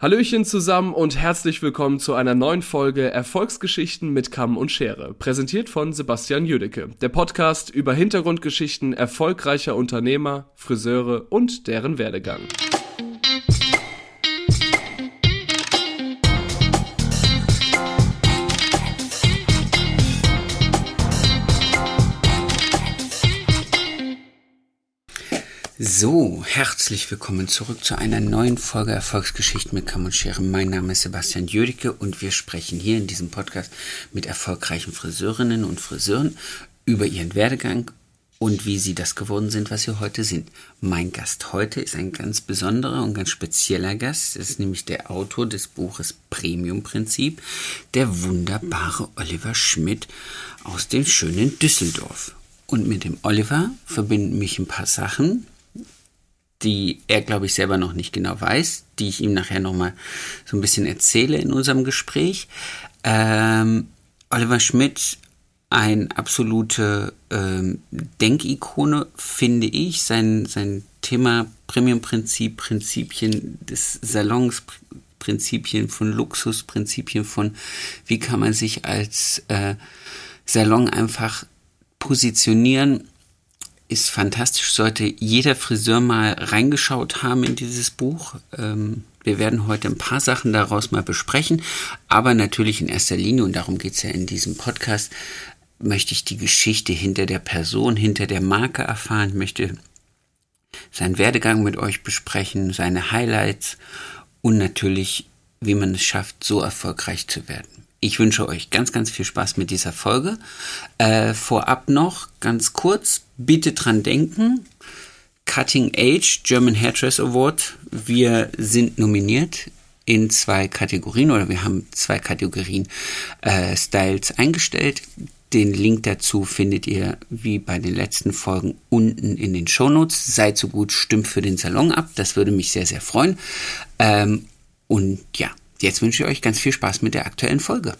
Hallöchen zusammen und herzlich willkommen zu einer neuen Folge Erfolgsgeschichten mit Kamm und Schere, präsentiert von Sebastian Jüdecke, der Podcast über Hintergrundgeschichten erfolgreicher Unternehmer, Friseure und deren Werdegang. So, herzlich willkommen zurück zu einer neuen Folge Erfolgsgeschichten mit Kamm und Schere. Mein Name ist Sebastian Jüdicke und wir sprechen hier in diesem Podcast mit erfolgreichen Friseurinnen und Friseuren über ihren Werdegang und wie sie das geworden sind, was sie heute sind. Mein Gast heute ist ein ganz besonderer und ganz spezieller Gast. Das ist nämlich der Autor des Buches Premium Prinzip, der wunderbare Oliver Schmidt aus dem schönen Düsseldorf. Und mit dem Oliver verbinden mich ein paar Sachen, die er, glaube ich, selber noch nicht genau weiß, die ich ihm nachher nochmal so ein bisschen erzähle in unserem Gespräch. Ähm, Oliver Schmidt, ein absolute ähm, Denkikone, finde ich. Sein, sein Thema Premium-Prinzip, Prinzipien des Salons, Prinzipien von Luxus, Prinzipien von, wie kann man sich als äh, Salon einfach positionieren ist fantastisch, sollte jeder Friseur mal reingeschaut haben in dieses Buch. Ähm, wir werden heute ein paar Sachen daraus mal besprechen, aber natürlich in erster Linie, und darum geht es ja in diesem Podcast, möchte ich die Geschichte hinter der Person, hinter der Marke erfahren, ich möchte seinen Werdegang mit euch besprechen, seine Highlights und natürlich, wie man es schafft, so erfolgreich zu werden. Ich wünsche euch ganz, ganz viel Spaß mit dieser Folge. Äh, vorab noch ganz kurz, bitte dran denken. Cutting Age German Hairdress Award. Wir sind nominiert in zwei Kategorien oder wir haben zwei Kategorien äh, Styles eingestellt. Den Link dazu findet ihr wie bei den letzten Folgen unten in den Shownotes. Seid so gut, stimmt für den Salon ab. Das würde mich sehr, sehr freuen. Ähm, und ja, Jetzt wünsche ich euch ganz viel Spaß mit der aktuellen Folge.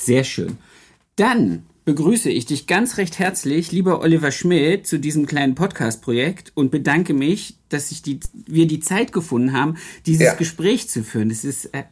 Sehr schön. Dann begrüße ich dich ganz recht herzlich, lieber Oliver Schmidt, zu diesem kleinen Podcast-Projekt und bedanke mich, dass ich die, wir die Zeit gefunden haben, dieses ja. Gespräch zu führen. Das ist äh,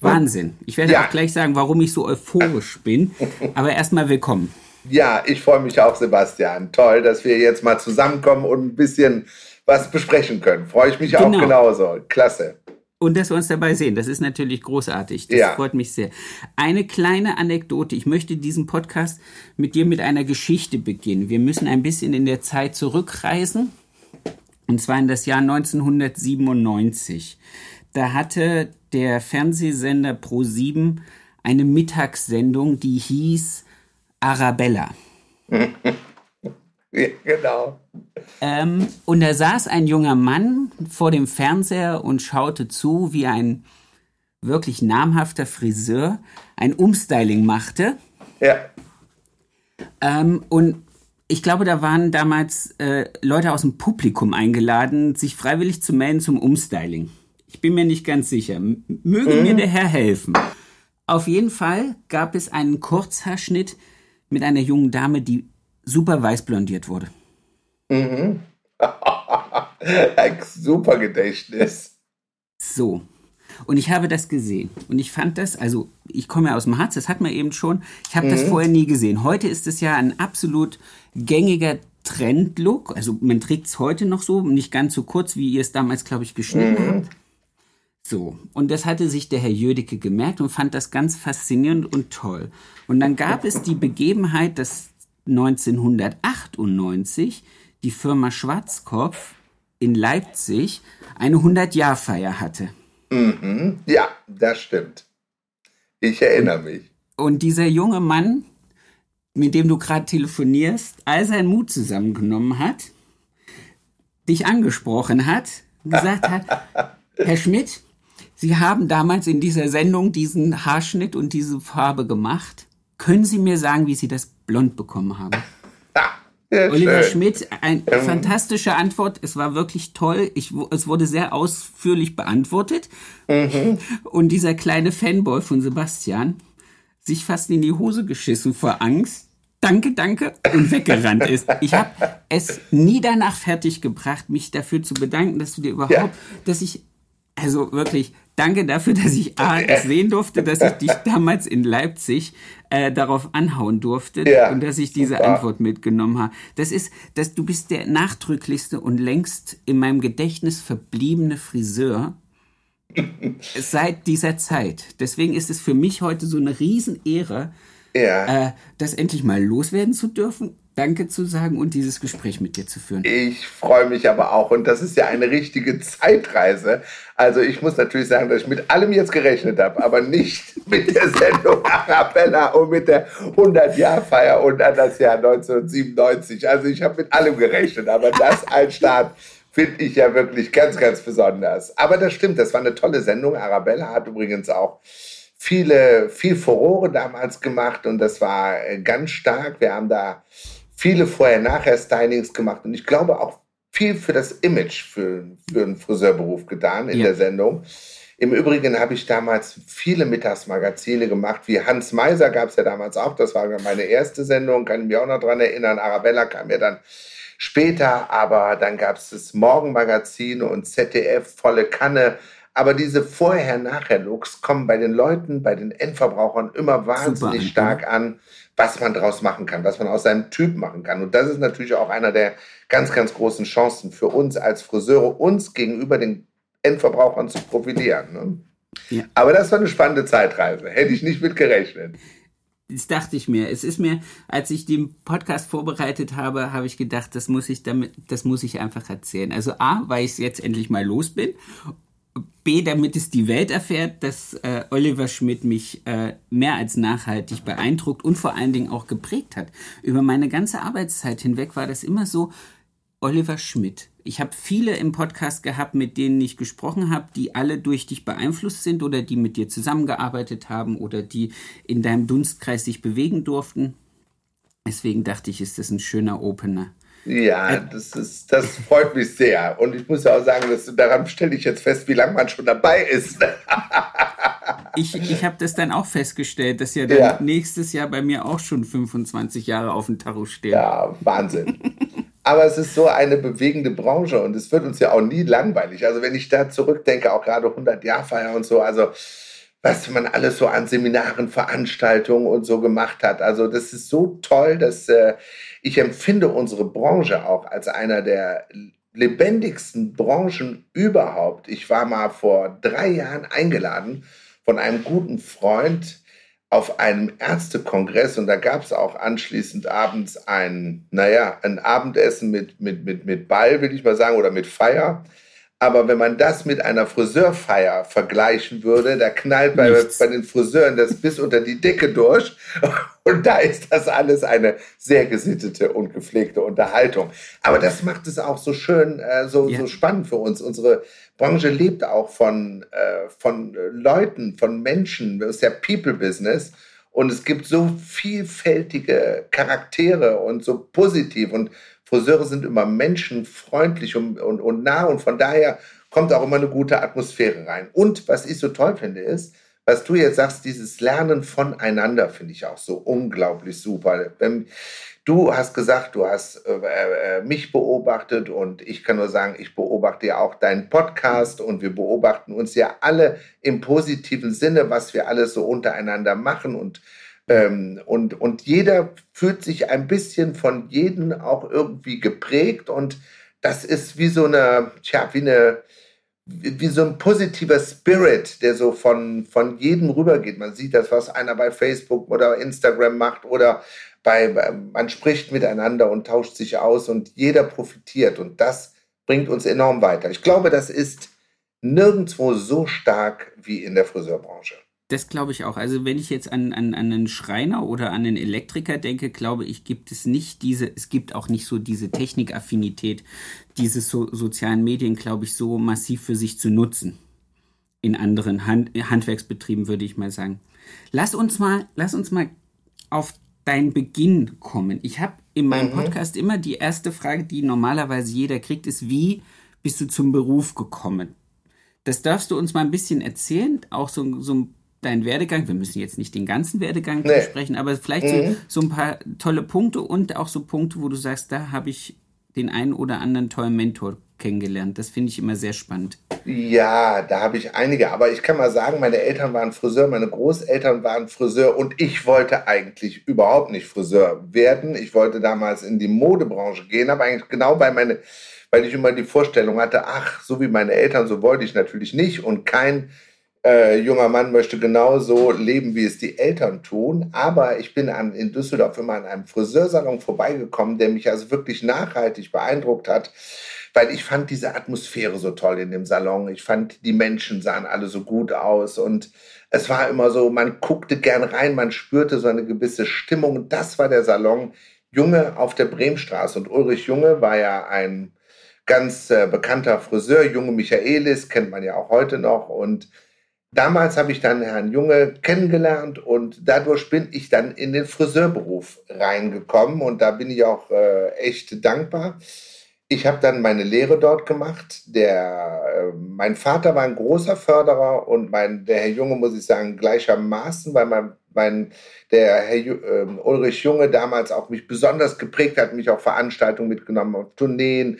Wahnsinn. Ich werde ja. auch gleich sagen, warum ich so euphorisch bin. Aber erstmal willkommen. Ja, ich freue mich auch, Sebastian. Toll, dass wir jetzt mal zusammenkommen und ein bisschen was besprechen können. Freue ich mich genau. auch genauso. Klasse. Und dass wir uns dabei sehen, das ist natürlich großartig. Das ja. freut mich sehr. Eine kleine Anekdote. Ich möchte diesen Podcast mit dir mit einer Geschichte beginnen. Wir müssen ein bisschen in der Zeit zurückreisen. Und zwar in das Jahr 1997. Da hatte der Fernsehsender Pro7 eine Mittagssendung, die hieß Arabella. ja, genau. Ähm, und da saß ein junger Mann vor dem Fernseher und schaute zu, wie ein wirklich namhafter Friseur ein Umstyling machte. Ja. Ähm, und ich glaube, da waren damals äh, Leute aus dem Publikum eingeladen, sich freiwillig zu melden zum Umstyling. Ich bin mir nicht ganz sicher. Möge mhm. mir der Herr helfen. Auf jeden Fall gab es einen Kurzhaarschnitt mit einer jungen Dame, die super weiß blondiert wurde. Mhm. Ein super Gedächtnis. So. Und ich habe das gesehen. Und ich fand das, also ich komme ja aus dem Harz, das hat man eben schon. Ich habe mhm. das vorher nie gesehen. Heute ist es ja ein absolut gängiger Trendlook. Also man trägt es heute noch so, nicht ganz so kurz, wie ihr es damals, glaube ich, geschnitten mhm. habt. So, und das hatte sich der Herr Jödecke gemerkt und fand das ganz faszinierend und toll. Und dann gab es die Begebenheit, dass 1998 die Firma Schwarzkopf in Leipzig eine 100-Jahr-Feier hatte. Mhm. Ja, das stimmt. Ich erinnere mich. Und dieser junge Mann, mit dem du gerade telefonierst, all seinen Mut zusammengenommen hat, dich angesprochen hat, gesagt hat, Herr Schmidt, Sie haben damals in dieser Sendung diesen Haarschnitt und diese Farbe gemacht. Können Sie mir sagen, wie Sie das blond bekommen haben? Ja, Oliver schön. Schmidt, eine ähm. fantastische Antwort. Es war wirklich toll. Ich, es wurde sehr ausführlich beantwortet. Mhm. Und dieser kleine Fanboy von Sebastian sich fast in die Hose geschissen vor Angst. Danke, danke und weggerannt ist. Ich habe es nie danach fertig gebracht, mich dafür zu bedanken, dass du dir überhaupt, ja. dass ich Also wirklich, danke dafür, dass ich A, sehen durfte, dass ich dich damals in Leipzig äh, darauf anhauen durfte ja, und dass ich diese super. Antwort mitgenommen habe. Das ist, dass du bist der nachdrücklichste und längst in meinem Gedächtnis verbliebene Friseur seit dieser Zeit. Deswegen ist es für mich heute so eine Riesenehre, ja. äh, das endlich mal loswerden zu dürfen Danke zu sagen und dieses Gespräch mit dir zu führen. Ich freue mich aber auch und das ist ja eine richtige Zeitreise. Also ich muss natürlich sagen, dass ich mit allem jetzt gerechnet habe, aber nicht mit der Sendung Arabella und mit der 100-Jahr-Feier und an das Jahr 1997. Also ich habe mit allem gerechnet, aber das als Start finde ich ja wirklich ganz, ganz besonders. Aber das stimmt, das war eine tolle Sendung. Arabella hat übrigens auch viele, viel Furore damals gemacht und das war ganz stark. Wir haben da viele Vorher-Nachher-Stylings gemacht und ich glaube auch viel für das Image für, für einen Friseurberuf getan in ja. der Sendung. Im Übrigen habe ich damals viele Mittagsmagazine gemacht, wie Hans Meiser gab es ja damals auch. Das war meine erste Sendung, kann ich mich auch noch dran erinnern. Arabella kam ja dann später, aber dann gab es das Morgenmagazin und ZDF, volle Kanne. Aber diese Vorher-Nachher-Looks kommen bei den Leuten, bei den Endverbrauchern immer wahnsinnig Super. stark an was man daraus machen kann, was man aus seinem Typ machen kann. Und das ist natürlich auch einer der ganz, ganz großen Chancen für uns als Friseure, uns gegenüber den Endverbrauchern zu profilieren. Ne? Ja. Aber das war eine spannende Zeitreise. Hätte ich nicht mit gerechnet. Das dachte ich mir. Es ist mir, als ich den Podcast vorbereitet habe, habe ich gedacht, das muss ich damit, das muss ich einfach erzählen. Also A, weil ich jetzt endlich mal los bin B, damit es die Welt erfährt, dass äh, Oliver Schmidt mich äh, mehr als nachhaltig beeindruckt und vor allen Dingen auch geprägt hat. Über meine ganze Arbeitszeit hinweg war das immer so, Oliver Schmidt. Ich habe viele im Podcast gehabt, mit denen ich gesprochen habe, die alle durch dich beeinflusst sind oder die mit dir zusammengearbeitet haben oder die in deinem Dunstkreis sich bewegen durften. Deswegen dachte ich, ist das ein schöner Opener. Ja, das, ist, das freut mich sehr. Und ich muss ja auch sagen, dass, daran stelle ich jetzt fest, wie lange man schon dabei ist. ich ich habe das dann auch festgestellt, dass ja dann ja. nächstes Jahr bei mir auch schon 25 Jahre auf dem Tarot stehen. Ja, Wahnsinn. Aber es ist so eine bewegende Branche und es wird uns ja auch nie langweilig. Also wenn ich da zurückdenke, auch gerade 100 Jahr Feier und so, also was man alles so an Seminaren, Veranstaltungen und so gemacht hat. Also das ist so toll, dass äh, ich empfinde unsere Branche auch als einer der lebendigsten Branchen überhaupt. Ich war mal vor drei Jahren eingeladen von einem guten Freund auf einem Ärztekongress und da gab es auch anschließend abends ein, naja, ein Abendessen mit, mit, mit, mit Ball, will ich mal sagen, oder mit Feier. Aber wenn man das mit einer Friseurfeier vergleichen würde, da knallt bei, bei, den Friseuren das bis unter die Decke durch. Und da ist das alles eine sehr gesittete und gepflegte Unterhaltung. Aber das macht es auch so schön, äh, so, ja. so spannend für uns. Unsere Branche lebt auch von, äh, von Leuten, von Menschen. Das ist ja People-Business. Und es gibt so vielfältige Charaktere und so positiv. Und Friseure sind immer menschenfreundlich und, und, und nah und von daher kommt auch immer eine gute Atmosphäre rein. Und was ich so toll finde, ist, was du jetzt sagst, dieses Lernen voneinander finde ich auch so unglaublich super. Wenn, du hast gesagt, du hast äh, äh, mich beobachtet und ich kann nur sagen, ich beobachte ja auch deinen Podcast und wir beobachten uns ja alle im positiven Sinne, was wir alles so untereinander machen und ähm, und, und jeder fühlt sich ein bisschen von jedem auch irgendwie geprägt und das ist wie so eine, tja, wie eine, wie so ein positiver Spirit, der so von, von jedem rübergeht. Man sieht das, was einer bei Facebook oder Instagram macht oder bei, man spricht miteinander und tauscht sich aus und jeder profitiert und das bringt uns enorm weiter. Ich glaube, das ist nirgendwo so stark wie in der Friseurbranche. Das glaube ich auch. Also wenn ich jetzt an, an, an einen Schreiner oder an einen Elektriker denke, glaube ich, gibt es nicht diese, es gibt auch nicht so diese Technikaffinität, diese so, sozialen Medien, glaube ich, so massiv für sich zu nutzen. In anderen Hand, Handwerksbetrieben würde ich mal sagen. Lass uns mal, lass uns mal auf deinen Beginn kommen. Ich habe in meinem mhm. Podcast immer die erste Frage, die normalerweise jeder kriegt, ist, wie bist du zum Beruf gekommen? Das darfst du uns mal ein bisschen erzählen, auch so, so ein deinen Werdegang. Wir müssen jetzt nicht den ganzen Werdegang nee. besprechen, aber vielleicht mhm. so, so, ein paar tolle Punkte und auch so Punkte, wo du sagst, da habe ich den einen oder anderen tollen Mentor kennengelernt. Das finde ich immer sehr spannend. Ja, da habe ich einige. Aber ich kann mal sagen, meine Eltern waren Friseur, meine Großeltern waren Friseur und ich wollte eigentlich überhaupt nicht Friseur werden. Ich wollte damals in die Modebranche gehen, aber eigentlich genau bei meine, weil ich immer die Vorstellung hatte, ach, so wie meine Eltern, so wollte ich natürlich nicht und kein äh, junger Mann möchte genauso leben, wie es die Eltern tun. Aber ich bin an, in Düsseldorf immer an einem Friseursalon vorbeigekommen, der mich also wirklich nachhaltig beeindruckt hat weil ich fand diese Atmosphäre so toll in dem Salon. Ich fand, die Menschen sahen alle so gut aus und es war immer so, man guckte gern rein, man spürte so eine gewisse Stimmung. Das war der Salon Junge auf der Bremstraße und Ulrich Junge war ja ein ganz äh, bekannter Friseur, Junge Michaelis, kennt man ja auch heute noch und Damals habe ich dann Herrn Junge kennengelernt und dadurch bin ich dann in den Friseurberuf reingekommen und da bin ich auch äh, echt dankbar ich habe dann meine Lehre dort gemacht. Der, äh, mein Vater war ein großer Förderer und mein, der Herr Junge, muss ich sagen, gleichermaßen, weil mein, mein, der Herr äh, Ulrich Junge damals auch mich besonders geprägt hat, mich auch Veranstaltungen mitgenommen, auf Tourneen.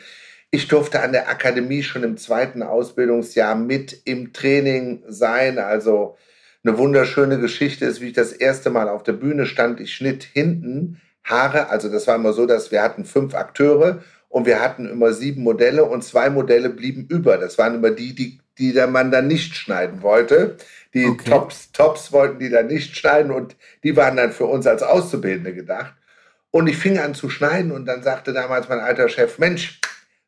Ich durfte an der Akademie schon im zweiten Ausbildungsjahr mit im Training sein. Also eine wunderschöne Geschichte ist, wie ich das erste Mal auf der Bühne stand. Ich schnitt hinten Haare. Also das war immer so, dass wir hatten fünf Akteure und wir hatten immer sieben Modelle und zwei Modelle blieben über. Das waren immer die, die, die der Mann dann nicht schneiden wollte. Die okay. Tops, Tops wollten die dann nicht schneiden und die waren dann für uns als Auszubildende gedacht. Und ich fing an zu schneiden und dann sagte damals mein alter Chef, Mensch,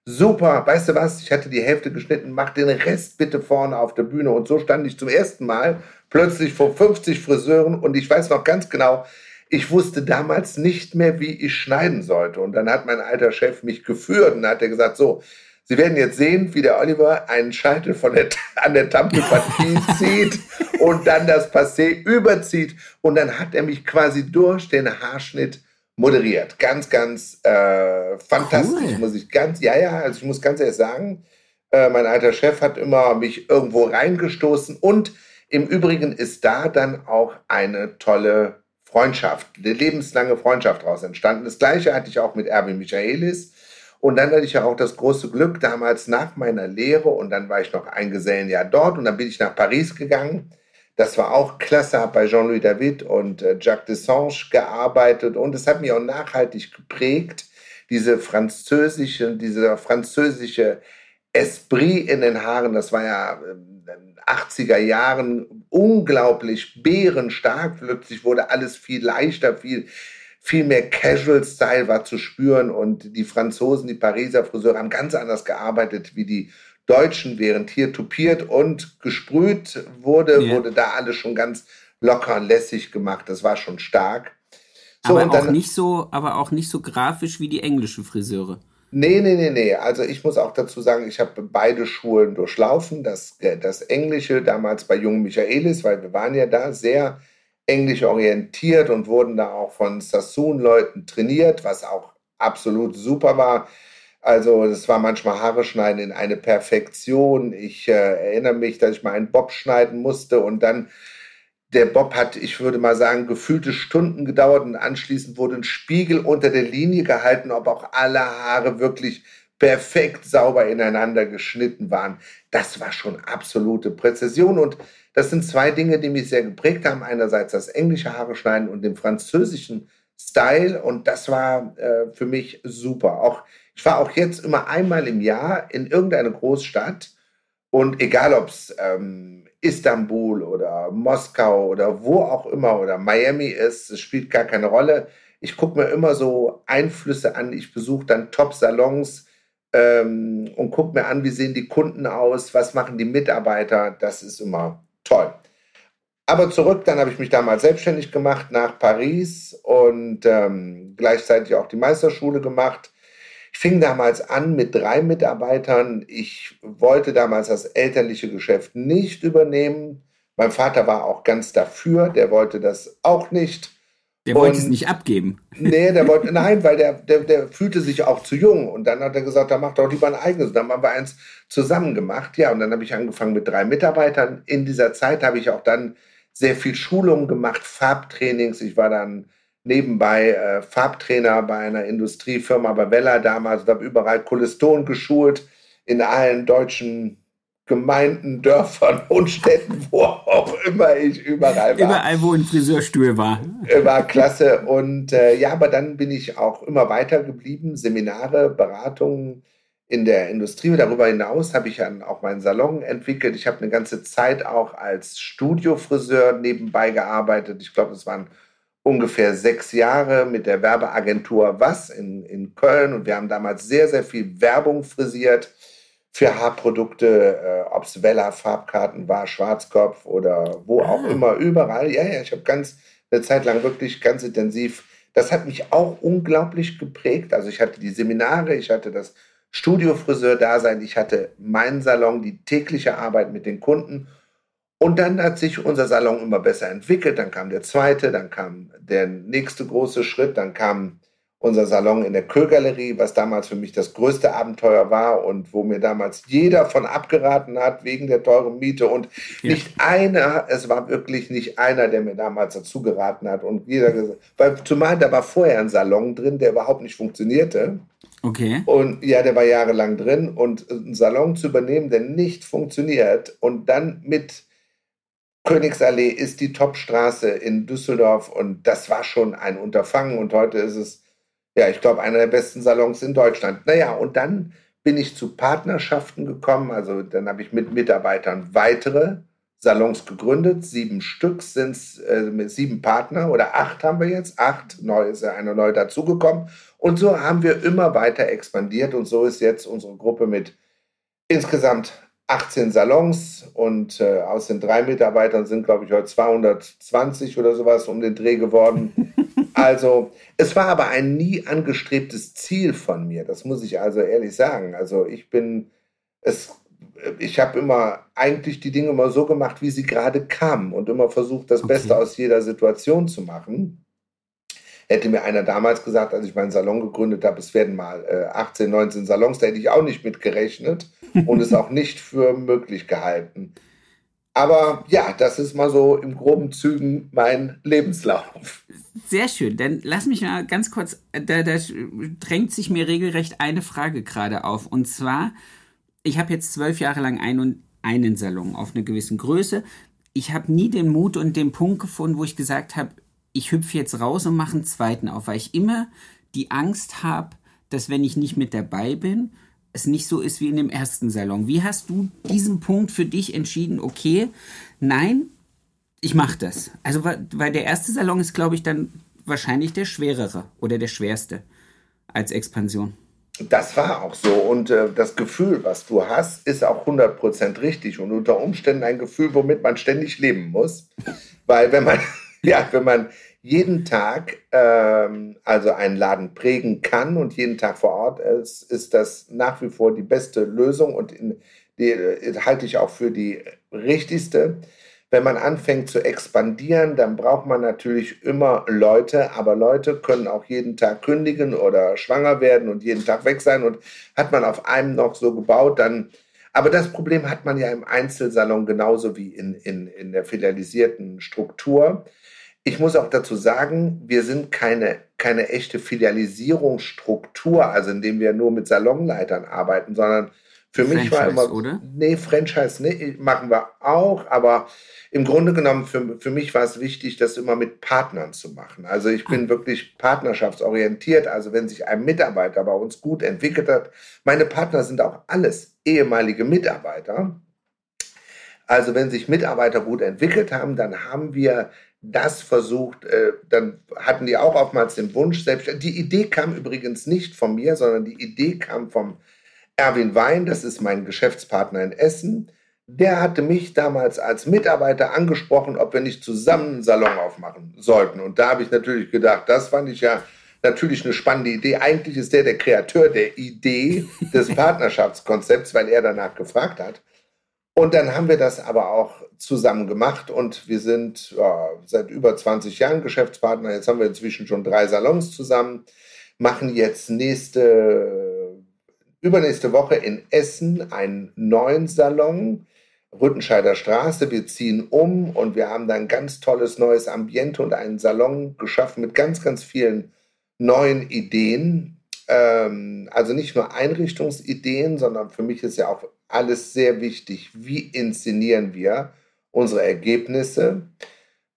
super, weißt du was, ich hatte die Hälfte geschnitten, mach den Rest bitte vorne auf der Bühne. Und so stand ich zum ersten Mal plötzlich vor 50 Friseuren und ich weiß noch ganz genau, ich wusste damals nicht mehr, wie ich schneiden sollte. Und dann hat mein alter Chef mich geführt und hat er gesagt, so, Sie werden jetzt sehen, wie der Oliver einen Scheitel von der, an der Tampelpartie zieht und dann das Passé überzieht. Und dann hat er mich quasi durch den Haarschnitt moderiert. Ganz, ganz äh, fantastisch, cool. muss ich ganz, ja, ja, also ich muss ganz ehrlich sagen, äh, mein alter Chef hat immer mich irgendwo reingestoßen und im Übrigen ist da dann auch eine tolle Freundschaft, eine lebenslange Freundschaft daraus entstanden. Das gleiche hatte ich auch mit Erwin Michaelis. Und dann hatte ich ja auch das große Glück, damals nach meiner Lehre, und dann war ich noch ein Gesellenjahr dort, und dann bin ich nach Paris gegangen. Das war auch klasse, habe bei Jean-Louis David und äh, Jacques Dessange gearbeitet, und es hat mich auch nachhaltig geprägt, diese französische, dieser französische Esprit in den Haaren, das war ja 80er ähm, Jahren unglaublich bärenstark. Plötzlich wurde alles viel leichter, viel, viel mehr Casual-Style war zu spüren und die Franzosen, die Pariser Friseure haben ganz anders gearbeitet wie die Deutschen, während hier tupiert und gesprüht wurde, yeah. wurde da alles schon ganz locker und lässig gemacht. Das war schon stark. So, aber, auch dann, nicht so, aber auch nicht so grafisch wie die englischen Friseure. Nee, nee, nee, nee. Also ich muss auch dazu sagen, ich habe beide Schulen durchlaufen. Das, das Englische damals bei Jungen Michaelis, weil wir waren ja da sehr englisch orientiert und wurden da auch von Sassoon-Leuten trainiert, was auch absolut super war. Also das war manchmal Haare schneiden in eine Perfektion. Ich äh, erinnere mich, dass ich mal einen Bob schneiden musste und dann der Bob hat, ich würde mal sagen, gefühlte Stunden gedauert und anschließend wurde ein Spiegel unter der Linie gehalten, ob auch alle Haare wirklich perfekt sauber ineinander geschnitten waren. Das war schon absolute Präzision und das sind zwei Dinge, die mich sehr geprägt haben. Einerseits das englische Haare schneiden und den französischen Style und das war äh, für mich super. Auch ich war auch jetzt immer einmal im Jahr in irgendeine Großstadt und egal ob es ähm, Istanbul oder Moskau oder wo auch immer oder Miami ist, es spielt gar keine Rolle. Ich gucke mir immer so Einflüsse an. Ich besuche dann Top-Salons ähm, und gucke mir an, wie sehen die Kunden aus, was machen die Mitarbeiter. Das ist immer toll. Aber zurück, dann habe ich mich damals selbstständig gemacht nach Paris und ähm, gleichzeitig auch die Meisterschule gemacht fing damals an mit drei Mitarbeitern. Ich wollte damals das elterliche Geschäft nicht übernehmen. Mein Vater war auch ganz dafür, der wollte das auch nicht. Der und, wollte es nicht abgeben. Nee, der wollte, nein, weil der, der, der fühlte sich auch zu jung. Und dann hat er gesagt, da macht doch lieber ein eigenes. Und dann haben wir eins zusammen gemacht. Ja, und dann habe ich angefangen mit drei Mitarbeitern. In dieser Zeit habe ich auch dann sehr viel Schulungen gemacht, Farbtrainings. Ich war dann nebenbei äh, Farbtrainer bei einer Industriefirma bei Vella damals und habe überall Cholesterol geschult in allen deutschen Gemeinden, Dörfern und Städten, wo auch immer ich überall war. Überall, wo ein Friseurstuhl war. War klasse. Und äh, ja, aber dann bin ich auch immer weiter geblieben. Seminare, Beratungen in der Industrie. Darüber hinaus habe ich dann auch meinen Salon entwickelt. Ich habe eine ganze Zeit auch als Studiofriseur nebenbei gearbeitet. Ich glaube, es waren ungefähr sechs Jahre mit der Werbeagentur Was in, in Köln. Und wir haben damals sehr, sehr viel Werbung frisiert für Haarprodukte, äh, ob es Vella Farbkarten war, Schwarzkopf oder wo auch ah. immer, überall. Ja, ja, ich habe ganz eine Zeit lang wirklich ganz intensiv. Das hat mich auch unglaublich geprägt. Also ich hatte die Seminare, ich hatte das Studiofriseur-Dasein, ich hatte meinen Salon, die tägliche Arbeit mit den Kunden. Und dann hat sich unser Salon immer besser entwickelt. Dann kam der zweite, dann kam der nächste große Schritt, dann kam unser Salon in der Kögalerie, was damals für mich das größte Abenteuer war und wo mir damals jeder von abgeraten hat wegen der teuren Miete und ja. nicht einer, es war wirklich nicht einer, der mir damals dazu geraten hat und jeder gesagt, weil zumal da war vorher ein Salon drin, der überhaupt nicht funktionierte. Okay. Und ja, der war jahrelang drin und einen Salon zu übernehmen, der nicht funktioniert und dann mit Königsallee ist die Topstraße in Düsseldorf und das war schon ein Unterfangen und heute ist es ja, ich glaube, einer der besten Salons in Deutschland. Naja, und dann bin ich zu Partnerschaften gekommen. Also dann habe ich mit Mitarbeitern weitere Salons gegründet. Sieben Stück sind es, äh, mit sieben Partner oder acht haben wir jetzt. Acht, neu ist ja einer neu dazugekommen. Und so haben wir immer weiter expandiert. Und so ist jetzt unsere Gruppe mit insgesamt 18 Salons und äh, aus den drei Mitarbeitern sind, glaube ich, heute 220 oder sowas um den Dreh geworden. Also, es war aber ein nie angestrebtes Ziel von mir, das muss ich also ehrlich sagen. Also, ich bin, es, ich habe immer eigentlich die Dinge immer so gemacht, wie sie gerade kamen und immer versucht, das okay. Beste aus jeder Situation zu machen. Hätte mir einer damals gesagt, als ich meinen Salon gegründet habe, es werden mal äh, 18, 19 Salons, da hätte ich auch nicht mit gerechnet und es auch nicht für möglich gehalten. Aber ja, das ist mal so im groben Zügen mein Lebenslauf. Sehr schön. Dann lass mich mal ganz kurz, da, da drängt sich mir regelrecht eine Frage gerade auf. Und zwar, ich habe jetzt zwölf Jahre lang ein und einen Salon auf einer gewissen Größe. Ich habe nie den Mut und den Punkt gefunden, wo ich gesagt habe, ich hüpfe jetzt raus und mache einen zweiten auf, weil ich immer die Angst habe, dass wenn ich nicht mit dabei bin, es nicht so ist wie in dem ersten Salon. Wie hast du diesen Punkt für dich entschieden, okay, nein, ich mache das? Also, weil der erste Salon ist, glaube ich, dann wahrscheinlich der schwerere oder der schwerste als Expansion. Das war auch so. Und äh, das Gefühl, was du hast, ist auch 100% richtig und unter Umständen ein Gefühl, womit man ständig leben muss. Weil wenn man, ja, wenn man jeden Tag ähm, also einen Laden prägen kann und jeden Tag vor Ort ist, ist das nach wie vor die beste Lösung und in, die äh, halte ich auch für die richtigste. Wenn man anfängt zu expandieren, dann braucht man natürlich immer Leute, aber Leute können auch jeden Tag kündigen oder schwanger werden und jeden Tag weg sein und hat man auf einem noch so gebaut, dann aber das Problem hat man ja im Einzelsalon genauso wie in, in, in der filialisierten Struktur. Ich muss auch dazu sagen, wir sind keine, keine echte Filialisierungsstruktur, also indem wir nur mit Salonleitern arbeiten, sondern für mich war immer. Oder? Nee, Franchise nee, machen wir auch, aber im Grunde genommen für, für mich war es wichtig, das immer mit Partnern zu machen. Also ich bin ah. wirklich partnerschaftsorientiert. Also wenn sich ein Mitarbeiter bei uns gut entwickelt hat, meine Partner sind auch alles ehemalige Mitarbeiter. Also wenn sich Mitarbeiter gut entwickelt haben, dann haben wir das versucht, äh, dann hatten die auch oftmals den Wunsch, selbst die Idee kam übrigens nicht von mir, sondern die Idee kam vom Erwin Wein, das ist mein Geschäftspartner in Essen. Der hatte mich damals als Mitarbeiter angesprochen, ob wir nicht zusammen einen Salon aufmachen sollten. Und da habe ich natürlich gedacht, das fand ich ja natürlich eine spannende Idee. Eigentlich ist der der Kreateur der Idee des Partnerschaftskonzepts, weil er danach gefragt hat. Und dann haben wir das aber auch zusammen gemacht und wir sind ja, seit über 20 Jahren Geschäftspartner. Jetzt haben wir inzwischen schon drei Salons zusammen, machen jetzt nächste, übernächste Woche in Essen einen neuen Salon. Rüttenscheider Straße. Wir ziehen um und wir haben da ein ganz tolles neues Ambiente und einen Salon geschaffen mit ganz, ganz vielen neuen Ideen. Ähm, also nicht nur Einrichtungsideen, sondern für mich ist ja auch alles sehr wichtig. Wie inszenieren wir unsere Ergebnisse?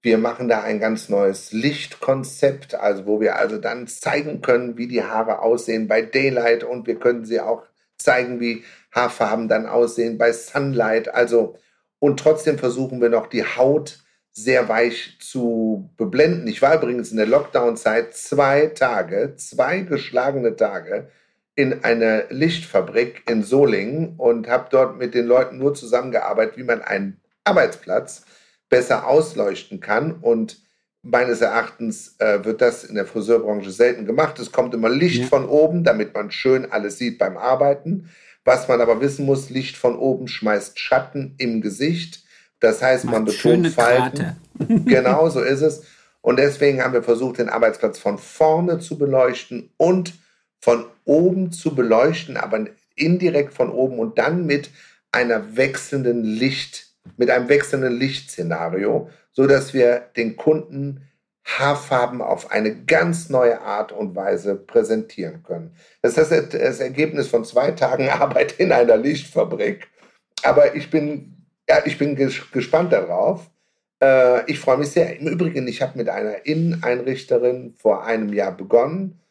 Wir machen da ein ganz neues Lichtkonzept, also wo wir also dann zeigen können, wie die Haare aussehen bei Daylight und wir können sie auch zeigen, wie Haarfarben dann aussehen bei Sunlight. Also und trotzdem versuchen wir noch die Haut sehr weich zu beblenden. Ich war übrigens in der Lockdown-Zeit zwei Tage, zwei geschlagene Tage in einer Lichtfabrik in Solingen und habe dort mit den Leuten nur zusammengearbeitet, wie man einen Arbeitsplatz besser ausleuchten kann. Und meines Erachtens äh, wird das in der Friseurbranche selten gemacht. Es kommt immer Licht ja. von oben, damit man schön alles sieht beim Arbeiten. Was man aber wissen muss, Licht von oben schmeißt Schatten im Gesicht. Das heißt, Macht man betont Falten. genau so ist es. Und deswegen haben wir versucht, den Arbeitsplatz von vorne zu beleuchten und von oben zu beleuchten, aber indirekt von oben und dann mit einer wechselnden Licht mit einem wechselnden Lichtszenario, so dass wir den Kunden Haarfarben auf eine ganz neue Art und Weise präsentieren können. Das ist das Ergebnis von zwei Tagen Arbeit in einer Lichtfabrik. Aber ich bin, ja, ich bin gespannt darauf. Äh, ich freue mich sehr. Im Übrigen, ich habe mit einer Inneneinrichterin vor einem Jahr begonnen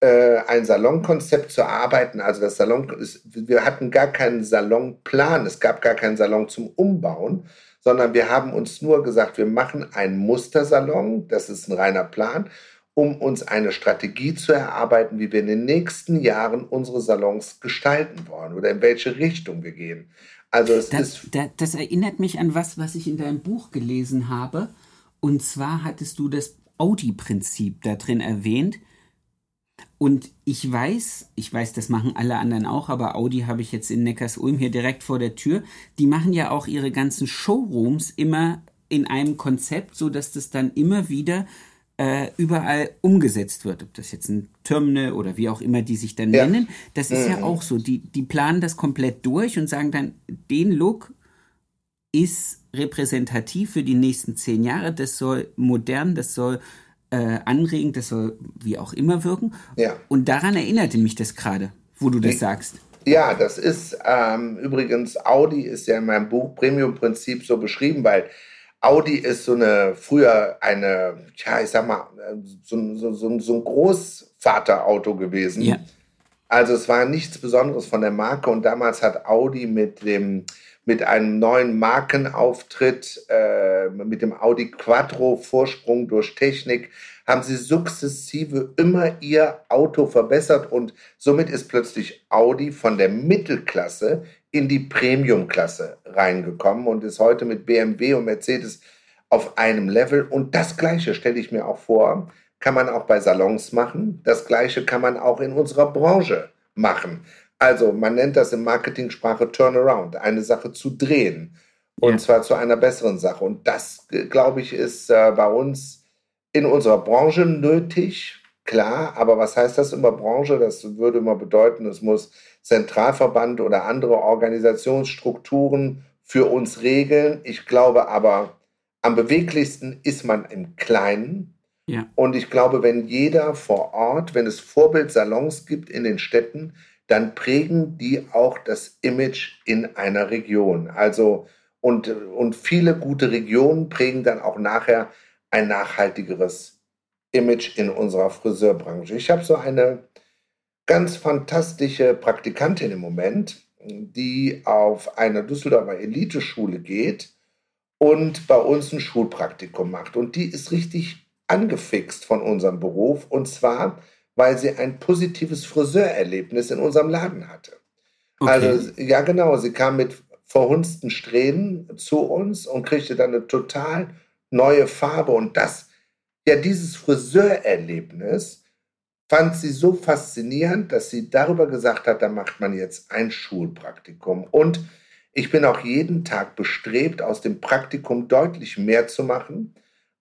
äh, ein Salonkonzept zu erarbeiten. Also das Salon, ist, wir hatten gar keinen Salonplan, es gab gar keinen Salon zum Umbauen, sondern wir haben uns nur gesagt, wir machen einen Mustersalon, das ist ein reiner Plan, um uns eine Strategie zu erarbeiten, wie wir in den nächsten Jahren unsere Salons gestalten wollen oder in welche Richtung wir gehen. Also es das, ist das, das erinnert mich an was, was ich in deinem Buch gelesen habe. Und zwar hattest du das Audi-Prinzip da drin erwähnt und ich weiß, ich weiß, das machen alle anderen auch, aber Audi habe ich jetzt in Neckars-Ulm hier direkt vor der Tür. Die machen ja auch ihre ganzen Showrooms immer in einem Konzept, so dass das dann immer wieder äh, überall umgesetzt wird. Ob das jetzt ein Terminal oder wie auch immer die sich dann ja. nennen. Das ist mhm. ja auch so. Die, die planen das komplett durch und sagen dann, den Look ist repräsentativ für die nächsten zehn Jahre. Das soll modern, das soll äh, anregend, das soll wie auch immer wirken. Ja. Und daran erinnerte mich das gerade, wo du das sagst. Ja, das ist ähm, übrigens, Audi ist ja in meinem Buch Premium-Prinzip so beschrieben, weil Audi ist so eine, früher eine, ja, ich sag mal, so, so, so, so ein Großvaterauto gewesen. Ja. Also es war nichts Besonderes von der Marke und damals hat Audi mit dem mit einem neuen Markenauftritt, äh, mit dem Audi Quattro Vorsprung durch Technik, haben sie sukzessive immer ihr Auto verbessert und somit ist plötzlich Audi von der Mittelklasse in die Premiumklasse reingekommen und ist heute mit BMW und Mercedes auf einem Level. Und das Gleiche stelle ich mir auch vor, kann man auch bei Salons machen. Das Gleiche kann man auch in unserer Branche machen. Also man nennt das in Marketingsprache Turnaround, eine Sache zu drehen. Und ja. zwar zu einer besseren Sache. Und das, glaube ich, ist äh, bei uns in unserer Branche nötig. Klar, aber was heißt das immer Branche? Das würde immer bedeuten, es muss Zentralverband oder andere Organisationsstrukturen für uns regeln. Ich glaube aber, am beweglichsten ist man im Kleinen. Ja. Und ich glaube, wenn jeder vor Ort, wenn es Vorbildsalons gibt in den Städten, dann prägen die auch das Image in einer Region. Also und, und viele gute Regionen prägen dann auch nachher ein nachhaltigeres Image in unserer Friseurbranche. Ich habe so eine ganz fantastische Praktikantin im Moment, die auf einer Düsseldorfer Eliteschule geht und bei uns ein Schulpraktikum macht. Und die ist richtig angefixt von unserem Beruf. Und zwar weil sie ein positives Friseurerlebnis in unserem Laden hatte. Okay. Also, ja, genau, sie kam mit verhunzten Strähnen zu uns und kriegte dann eine total neue Farbe. Und das, ja, dieses Friseurerlebnis fand sie so faszinierend, dass sie darüber gesagt hat, da macht man jetzt ein Schulpraktikum. Und ich bin auch jeden Tag bestrebt, aus dem Praktikum deutlich mehr zu machen,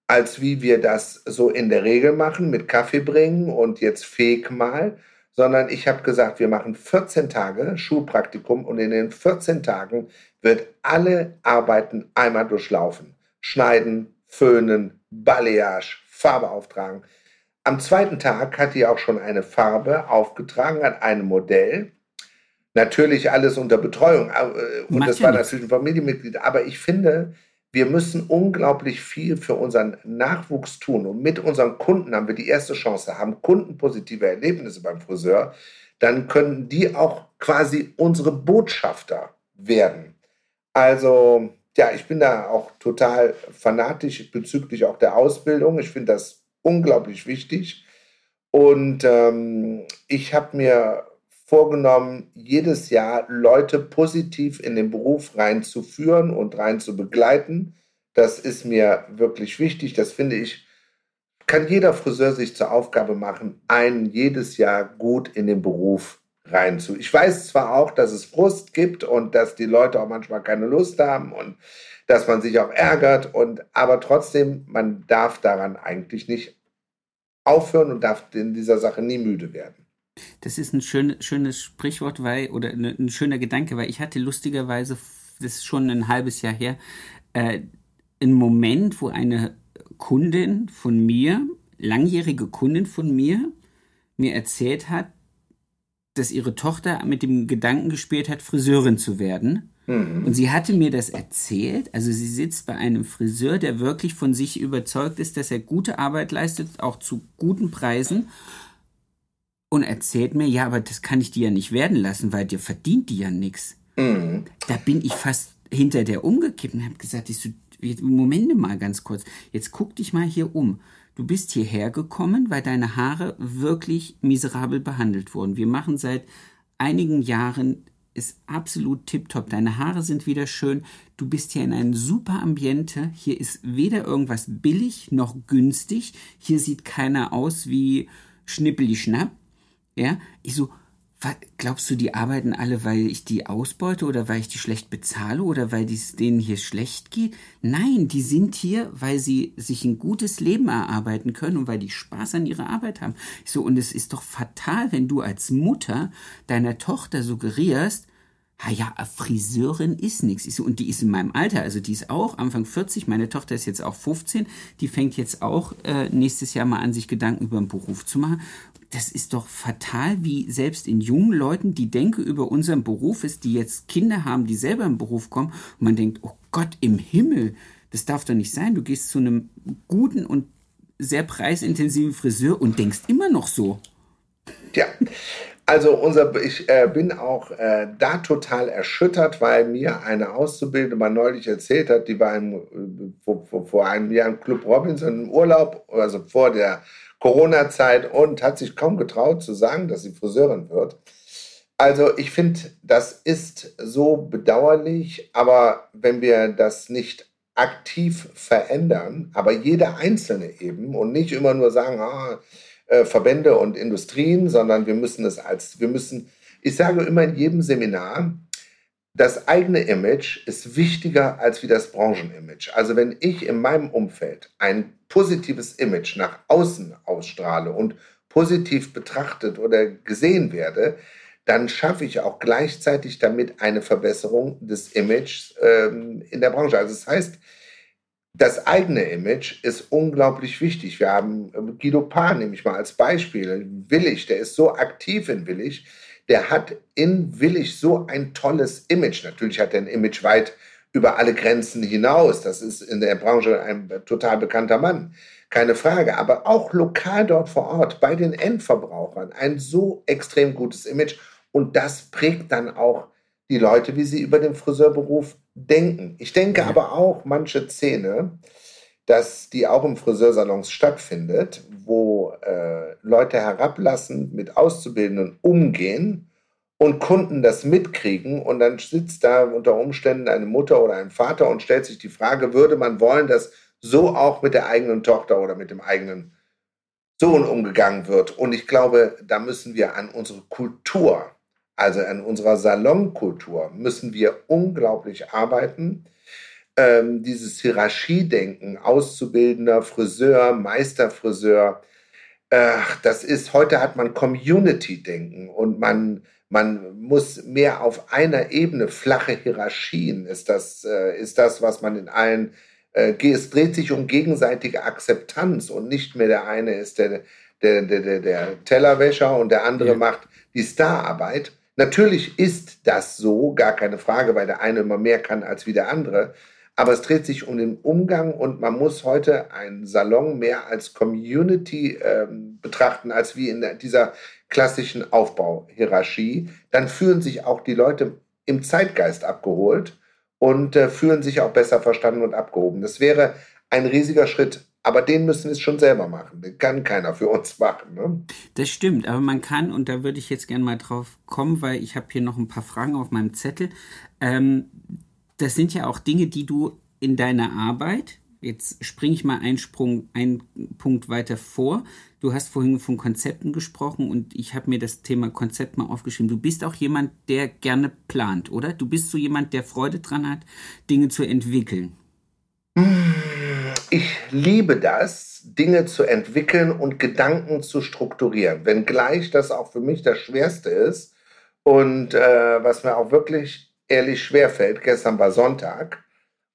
als wie wir das so in der Regel machen, mit Kaffee bringen und jetzt fake mal, sondern ich habe gesagt, wir machen 14 Tage Schulpraktikum und in den 14 Tagen wird alle Arbeiten einmal durchlaufen. Schneiden, föhnen, Balayage, Farbe auftragen. Am zweiten Tag hat die auch schon eine Farbe aufgetragen an einem Modell. Natürlich alles unter Betreuung. Äh, und das war natürlich ein Familienmitglied. Aber ich finde, wir müssen unglaublich viel für unseren Nachwuchs tun. Und mit unseren Kunden haben wir die erste Chance, haben kundenpositive Erlebnisse beim Friseur. Dann können die auch quasi unsere Botschafter werden. Also, ja, ich bin da auch total fanatisch bezüglich auch der Ausbildung. Ich finde das unglaublich wichtig. Und ähm, ich habe mir vorgenommen, jedes Jahr Leute positiv in den Beruf reinzuführen und rein zu begleiten. Das ist mir wirklich wichtig. Das finde ich, kann jeder Friseur sich zur Aufgabe machen, einen jedes Jahr gut in den Beruf reinzu. Ich weiß zwar auch, dass es Frust gibt und dass die Leute auch manchmal keine Lust haben und dass man sich auch ärgert und aber trotzdem, man darf daran eigentlich nicht aufhören und darf in dieser Sache nie müde werden. Das ist ein schön, schönes Sprichwort, weil, oder ne, ein schöner Gedanke, weil ich hatte lustigerweise, das ist schon ein halbes Jahr her, äh, einen Moment, wo eine Kundin von mir, langjährige Kundin von mir, mir erzählt hat, dass ihre Tochter mit dem Gedanken gespielt hat, Friseurin zu werden. Mhm. Und sie hatte mir das erzählt. Also sie sitzt bei einem Friseur, der wirklich von sich überzeugt ist, dass er gute Arbeit leistet, auch zu guten Preisen und erzählt mir, ja, aber das kann ich dir ja nicht werden lassen, weil dir verdient die ja nichts. Mhm. Da bin ich fast hinter der umgekippt und habe gesagt, ich so, Moment mal ganz kurz, jetzt guck dich mal hier um. Du bist hierher gekommen, weil deine Haare wirklich miserabel behandelt wurden. Wir machen seit einigen Jahren ist absolut tipptopp. Deine Haare sind wieder schön. Du bist hier in einem super Ambiente. Hier ist weder irgendwas billig noch günstig. Hier sieht keiner aus wie Schnippeli Schnapp. Ja, ich so, glaubst du, die arbeiten alle, weil ich die ausbeute oder weil ich die schlecht bezahle oder weil es denen hier schlecht geht? Nein, die sind hier, weil sie sich ein gutes Leben erarbeiten können und weil die Spaß an ihrer Arbeit haben. Ich so, und es ist doch fatal, wenn du als Mutter deiner Tochter suggerierst, ja, Friseurin ist nichts. Und die ist in meinem Alter, also die ist auch Anfang 40, meine Tochter ist jetzt auch 15, die fängt jetzt auch äh, nächstes Jahr mal an, sich Gedanken über einen Beruf zu machen das ist doch fatal, wie selbst in jungen Leuten die Denke über unseren Beruf ist, die jetzt Kinder haben, die selber im Beruf kommen und man denkt, oh Gott im Himmel, das darf doch nicht sein. Du gehst zu einem guten und sehr preisintensiven Friseur und denkst immer noch so. Ja, also unser, ich äh, bin auch äh, da total erschüttert, weil mir eine Auszubildende mal neulich erzählt hat, die war im, äh, vor, vor, einem Jahr im Club Robinson im Urlaub, also vor der Corona-Zeit und hat sich kaum getraut zu sagen, dass sie Friseurin wird. Also ich finde, das ist so bedauerlich, aber wenn wir das nicht aktiv verändern, aber jeder Einzelne eben und nicht immer nur sagen, ah, äh, Verbände und Industrien, sondern wir müssen es als, wir müssen, ich sage immer in jedem Seminar, das eigene Image ist wichtiger als wie das Branchenimage. Also wenn ich in meinem Umfeld ein positives Image nach außen ausstrahle und positiv betrachtet oder gesehen werde, dann schaffe ich auch gleichzeitig damit eine Verbesserung des Images ähm, in der Branche. Also das heißt, das eigene Image ist unglaublich wichtig. Wir haben äh, Guido Paar, nehme ich mal als Beispiel, Willig, der ist so aktiv in Willig, der hat in Willig so ein tolles Image. Natürlich hat er ein Image weit über alle Grenzen hinaus. Das ist in der Branche ein total bekannter Mann. Keine Frage. Aber auch lokal dort vor Ort bei den Endverbrauchern ein so extrem gutes Image. Und das prägt dann auch die Leute, wie sie über den Friseurberuf denken. Ich denke ja. aber auch manche Szene, dass die auch im Friseursalons stattfindet, wo äh, Leute herablassend mit Auszubildenden umgehen und Kunden das mitkriegen und dann sitzt da unter Umständen eine Mutter oder ein Vater und stellt sich die Frage, würde man wollen, dass so auch mit der eigenen Tochter oder mit dem eigenen Sohn umgegangen wird. Und ich glaube, da müssen wir an unsere Kultur, also an unserer Salonkultur, müssen wir unglaublich arbeiten. Ähm, dieses Hierarchiedenken, Auszubildender, Friseur, Meisterfriseur, äh, das ist, heute hat man Community-Denken und man Man muss mehr auf einer Ebene, flache Hierarchien ist das, äh, ist das was man in allen, äh, es dreht sich um gegenseitige Akzeptanz und nicht mehr der eine ist der, der, der, der, der Tellerwäscher und der andere ja. macht die Stararbeit. Natürlich ist das so, gar keine Frage, weil der eine immer mehr kann als wie der andere. Aber es dreht sich um den Umgang und man muss heute einen Salon mehr als Community äh, betrachten, als wie in dieser klassischen Aufbauhierarchie, dann fühlen sich auch die Leute im Zeitgeist abgeholt und äh, fühlen sich auch besser verstanden und abgehoben. Das wäre ein riesiger Schritt. Aber den müssen wir schon selber machen. Den kann keiner für uns machen. Ne? Das stimmt, aber man kann, und da würde ich jetzt gerne mal drauf kommen, weil ich habe hier noch ein paar Fragen auf meinem Zettel. Ähm, das sind ja auch Dinge, die du in deiner Arbeit, jetzt springe ich mal einen Sprung, einen Punkt weiter vor. Du hast vorhin von Konzepten gesprochen und ich habe mir das Thema Konzept mal aufgeschrieben. Du bist auch jemand, der gerne plant, oder? Du bist so jemand, der Freude dran hat, Dinge zu entwickeln. Ich liebe das, Dinge zu entwickeln und Gedanken zu strukturieren, wenngleich das auch für mich das Schwerste ist und äh, was mir auch wirklich ehrlich schwerfällt. Gestern war Sonntag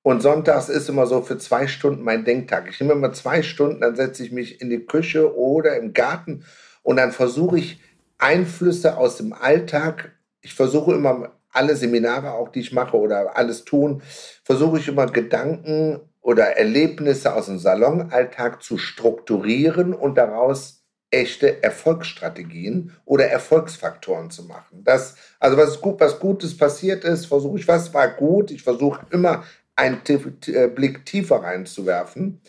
und sonntags ist immer so für zwei Stunden mein Denktag. Ich nehme immer zwei Stunden, dann setze ich mich in die Küche oder im Garten und dann versuche ich Einflüsse aus dem Alltag. Ich versuche immer alle Seminare, auch die ich mache oder alles tun, versuche ich immer Gedanken oder Erlebnisse aus dem Salonalltag zu strukturieren und daraus echte Erfolgsstrategien oder Erfolgsfaktoren zu machen. Das, also was, gut, was Gutes passiert ist, versuche ich, was war gut. Ich versuche immer einen äh, Blick tiefer reinzuwerfen.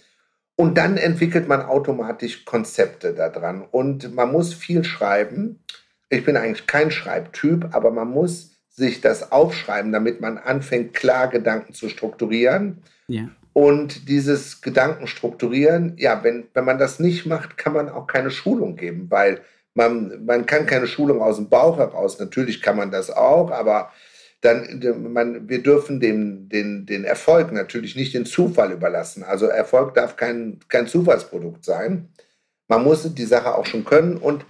Und dann entwickelt man automatisch Konzepte daran. Und man muss viel schreiben. Ich bin eigentlich kein Schreibtyp, aber man muss sich das aufschreiben, damit man anfängt, klar Gedanken zu strukturieren. Ja. Und dieses Gedanken strukturieren, ja, wenn, wenn man das nicht macht, kann man auch keine Schulung geben, weil man, man kann keine Schulung aus dem Bauch heraus. Natürlich kann man das auch, aber dann, man, wir dürfen dem, den, den Erfolg natürlich nicht den Zufall überlassen. Also Erfolg darf kein, kein Zufallsprodukt sein. Man muss die Sache auch schon können. Und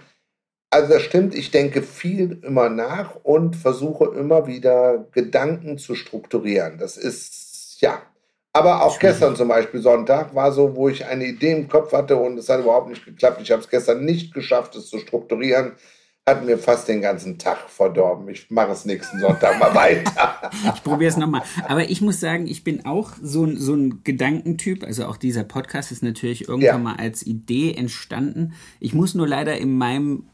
also das stimmt, ich denke viel immer nach und versuche immer wieder Gedanken zu strukturieren. Das ist, ja. Aber auch gestern zum Beispiel Sonntag war so, wo ich eine Idee im Kopf hatte und es hat überhaupt nicht geklappt. Ich habe es gestern nicht geschafft, es zu strukturieren hat mir fast den ganzen Tag verdorben. Ich mache es nächsten Sonntag mal weiter. ich probiere es nochmal. Aber ich muss sagen, ich bin auch so, so ein Gedankentyp. Also auch dieser Podcast ist natürlich irgendwann ja. mal als Idee entstanden. Ich muss nur leider in meinem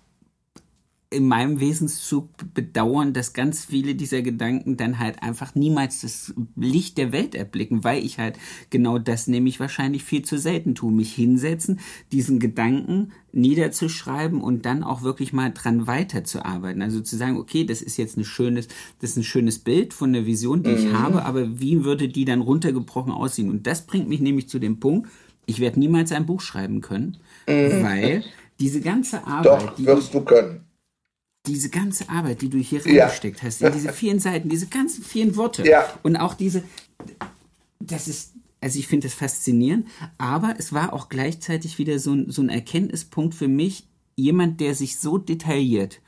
in meinem Wesenszug bedauern, dass ganz viele dieser Gedanken dann halt einfach niemals das Licht der Welt erblicken, weil ich halt genau das nämlich wahrscheinlich viel zu selten tue. Mich hinsetzen, diesen Gedanken niederzuschreiben und dann auch wirklich mal dran weiterzuarbeiten. Also zu sagen, okay, das ist jetzt ein schönes, das ist ein schönes Bild von der Vision, die mhm. ich habe, aber wie würde die dann runtergebrochen aussehen? Und das bringt mich nämlich zu dem Punkt, ich werde niemals ein Buch schreiben können, mhm. weil diese ganze Arbeit. Doch, wirst du können diese ganze Arbeit, die du hier reingesteckt ja. hast, in diese vielen Seiten, diese ganzen vielen Worte ja. und auch diese, das ist, also ich finde das faszinierend, aber es war auch gleichzeitig wieder so ein, so ein Erkenntnispunkt für mich, jemand, der sich so detailliert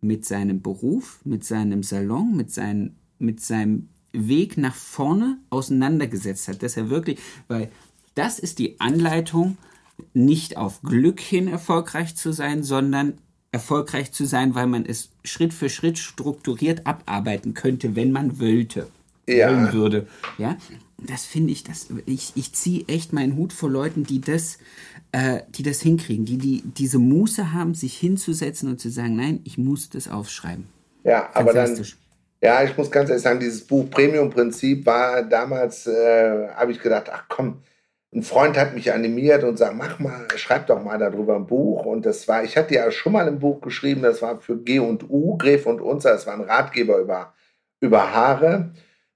mit seinem Beruf, mit seinem Salon, mit, seinen, mit seinem Weg nach vorne auseinandergesetzt hat, dass er wirklich, weil das ist die Anleitung, nicht auf Glück hin erfolgreich zu sein, sondern erfolgreich zu sein, weil man es Schritt für Schritt strukturiert abarbeiten könnte, wenn man wollte. Ja. Wollen würde. Ja, das finde ich, das, ich, ich ziehe echt meinen Hut vor Leuten, die das, äh, die das hinkriegen, die, die diese Muße haben, sich hinzusetzen und zu sagen, nein, ich muss das aufschreiben. Ja, aber dann, ja, ich muss ganz ehrlich sagen, dieses Buch Premium-Prinzip war damals, äh, habe ich gedacht, ach komm, ein Freund hat mich animiert und sagt, mach mal, schreib doch mal darüber ein Buch. Und das war, ich hatte ja schon mal ein Buch geschrieben, das war für G und U, Gref und Unser, das war ein Ratgeber über, über Haare.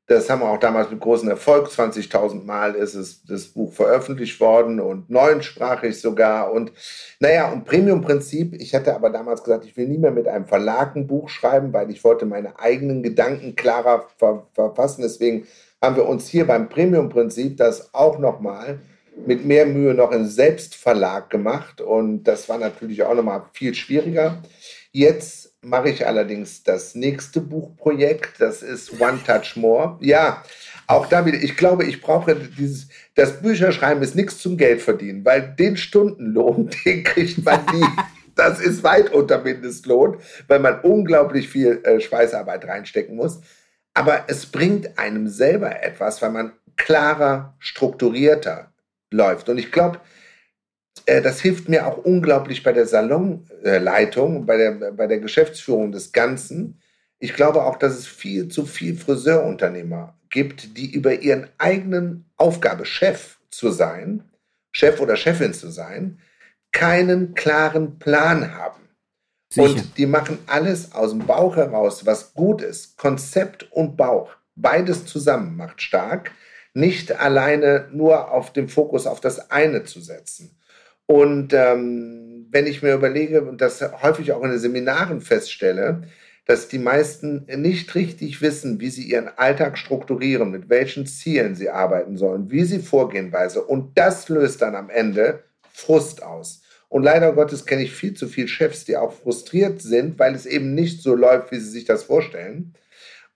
Das haben wir auch damals mit großem Erfolg. 20.000 Mal ist es, das Buch veröffentlicht worden und neunsprachig sogar. Und naja, und Premium-Prinzip, ich hatte aber damals gesagt, ich will nie mehr mit einem Verlag ein Buch schreiben, weil ich wollte meine eigenen Gedanken klarer ver verfassen. Deswegen haben wir uns hier beim Premium-Prinzip das auch nochmal mit mehr Mühe noch in Selbstverlag gemacht und das war natürlich auch nochmal viel schwieriger. Jetzt mache ich allerdings das nächste Buchprojekt. Das ist One Touch More. Ja, auch da wieder, ich glaube, ich brauche dieses, das Bücherschreiben ist nichts zum Geld verdienen, weil den Stundenlohn, den kriegt man nie. Das ist weit unter Mindestlohn, weil man unglaublich viel äh, Schweißarbeit reinstecken muss. Aber es bringt einem selber etwas, weil man klarer, strukturierter läuft. Und ich glaube, äh, das hilft mir auch unglaublich bei der Salonleitung, bei der, bei der Geschäftsführung des Ganzen. Ich glaube auch, dass es viel zu viel Friseurunternehmer gibt, die über ihren eigenen Aufgabe, Chef zu sein, Chef oder Chefin zu sein, keinen klaren Plan haben. Sicher. Und die machen alles aus dem Bauch heraus, was gut ist. Konzept und Bauch, beides zusammen macht stark. Nicht alleine nur auf den Fokus auf das eine zu setzen. Und ähm, wenn ich mir überlege und das häufig auch in den Seminaren feststelle, dass die meisten nicht richtig wissen, wie sie ihren Alltag strukturieren, mit welchen Zielen sie arbeiten sollen, wie sie vorgehen weise. Und das löst dann am Ende Frust aus. Und leider Gottes kenne ich viel zu viele Chefs, die auch frustriert sind, weil es eben nicht so läuft, wie sie sich das vorstellen.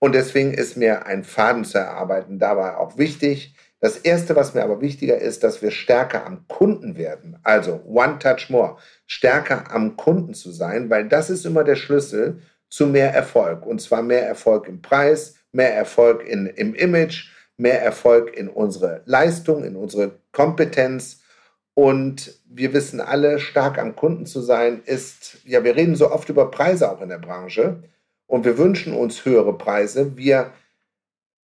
Und deswegen ist mir ein Faden zu erarbeiten dabei auch wichtig. Das Erste, was mir aber wichtiger ist, dass wir stärker am Kunden werden. Also One Touch More, stärker am Kunden zu sein, weil das ist immer der Schlüssel zu mehr Erfolg. Und zwar mehr Erfolg im Preis, mehr Erfolg in, im Image, mehr Erfolg in unsere Leistung, in unsere Kompetenz und wir wissen alle, stark am Kunden zu sein ist, ja, wir reden so oft über Preise auch in der Branche und wir wünschen uns höhere Preise. Wir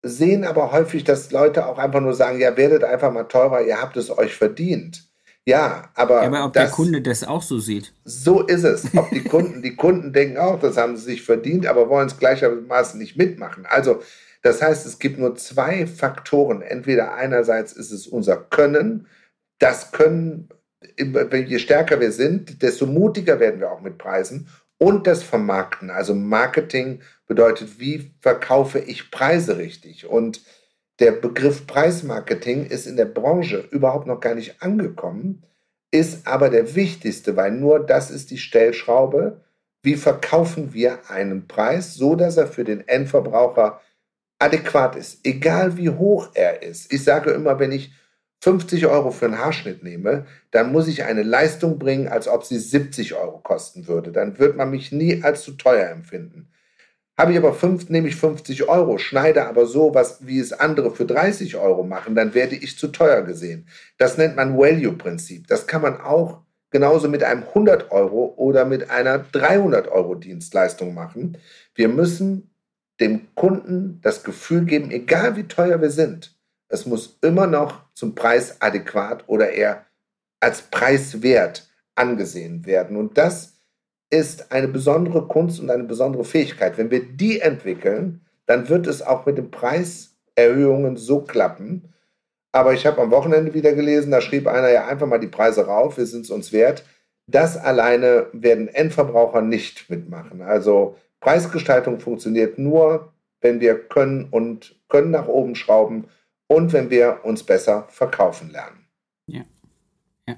sehen aber häufig, dass Leute auch einfach nur sagen, ja, werdet einfach mal teurer, ihr habt es euch verdient. Ja, aber, ja, aber ob das, der Kunde das auch so sieht. So ist es. Ob die Kunden, die Kunden denken auch, das haben sie sich verdient, aber wollen es gleichermaßen nicht mitmachen. Also, das heißt, es gibt nur zwei Faktoren. Entweder einerseits ist es unser Können, das können, je stärker wir sind, desto mutiger werden wir auch mit Preisen und das Vermarkten. Also Marketing bedeutet, wie verkaufe ich Preise richtig? Und der Begriff Preismarketing ist in der Branche überhaupt noch gar nicht angekommen, ist aber der wichtigste, weil nur das ist die Stellschraube. Wie verkaufen wir einen Preis, so dass er für den Endverbraucher adäquat ist, egal wie hoch er ist. Ich sage immer, wenn ich 50 Euro für einen Haarschnitt nehme, dann muss ich eine Leistung bringen, als ob sie 70 Euro kosten würde. Dann wird man mich nie als zu teuer empfinden. Habe ich aber fünf, nehme ich 50 Euro, schneide aber so, was, wie es andere für 30 Euro machen, dann werde ich zu teuer gesehen. Das nennt man Value-Prinzip. Das kann man auch genauso mit einem 100 Euro oder mit einer 300 Euro Dienstleistung machen. Wir müssen dem Kunden das Gefühl geben, egal wie teuer wir sind, es muss immer noch zum Preis adäquat oder eher als preiswert angesehen werden. Und das ist eine besondere Kunst und eine besondere Fähigkeit. Wenn wir die entwickeln, dann wird es auch mit den Preiserhöhungen so klappen. Aber ich habe am Wochenende wieder gelesen, da schrieb einer ja einfach mal die Preise rauf, wir sind es uns wert. Das alleine werden Endverbraucher nicht mitmachen. Also Preisgestaltung funktioniert nur, wenn wir können und können nach oben schrauben und wenn wir uns besser verkaufen lernen. Ja. ja.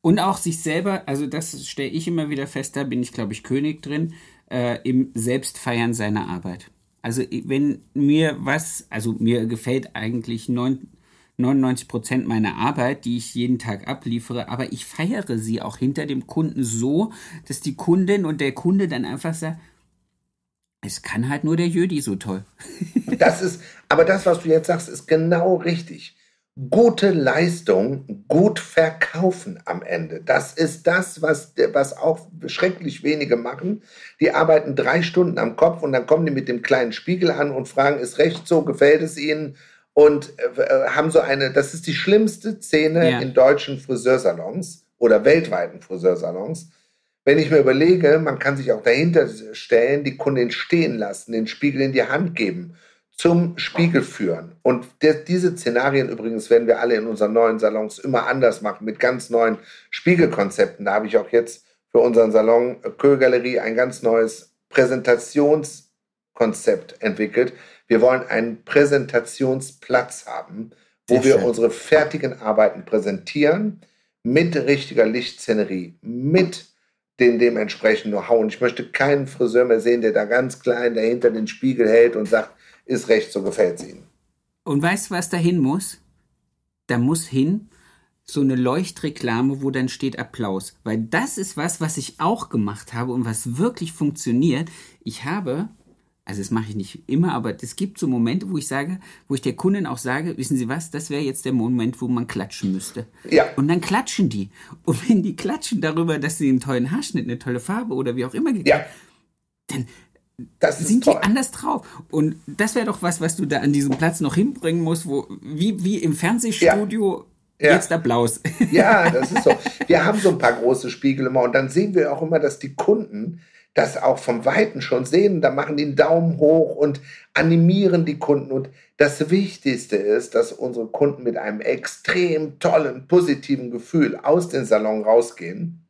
Und auch sich selber, also das stelle ich immer wieder fest, da bin ich, glaube ich, König drin, äh, im Selbstfeiern seiner Arbeit. Also wenn mir was, also mir gefällt eigentlich 99 Prozent meiner Arbeit, die ich jeden Tag abliefere, aber ich feiere sie auch hinter dem Kunden so, dass die Kundin und der Kunde dann einfach sagt, es kann halt nur der Jödi so toll. das ist, aber das, was du jetzt sagst, ist genau richtig. Gute Leistung, gut verkaufen am Ende. Das ist das, was, was auch schrecklich wenige machen. Die arbeiten drei Stunden am Kopf und dann kommen die mit dem kleinen Spiegel an und fragen, ist recht so, gefällt es ihnen? Und äh, haben so eine, das ist die schlimmste Szene ja. in deutschen Friseursalons oder weltweiten Friseursalons wenn ich mir überlege, man kann sich auch dahinter stellen, die Kundin stehen lassen, den Spiegel in die Hand geben, zum Spiegel führen. Und der, diese Szenarien übrigens werden wir alle in unseren neuen Salons immer anders machen, mit ganz neuen Spiegelkonzepten. Da habe ich auch jetzt für unseren Salon Kögalerie ein ganz neues Präsentationskonzept entwickelt. Wir wollen einen Präsentationsplatz haben, wo wir unsere fertigen Arbeiten präsentieren, mit richtiger Lichtszenerie, mit den dementsprechend nur hauen. Ich möchte keinen Friseur mehr sehen, der da ganz klein dahinter den Spiegel hält und sagt, ist recht, so gefällt es Ihnen. Und weißt du, was da hin muss? Da muss hin so eine Leuchtreklame, wo dann steht Applaus. Weil das ist was, was ich auch gemacht habe und was wirklich funktioniert. Ich habe also das mache ich nicht immer, aber es gibt so Momente, wo ich sage, wo ich der Kundin auch sage, wissen Sie was, das wäre jetzt der Moment, wo man klatschen müsste. Ja. Und dann klatschen die. Und wenn die klatschen darüber, dass sie einen tollen Haarschnitt, eine tolle Farbe oder wie auch immer ja. dann sind toll. die anders drauf. Und das wäre doch was, was du da an diesem Platz noch hinbringen musst, wo, wie, wie im Fernsehstudio. Ja. Jetzt Applaus. Ja, das ist so. Wir haben so ein paar große Spiegel immer und dann sehen wir auch immer, dass die Kunden das auch vom Weiten schon sehen. Da machen die einen Daumen hoch und animieren die Kunden. Und das Wichtigste ist, dass unsere Kunden mit einem extrem tollen, positiven Gefühl aus dem Salon rausgehen.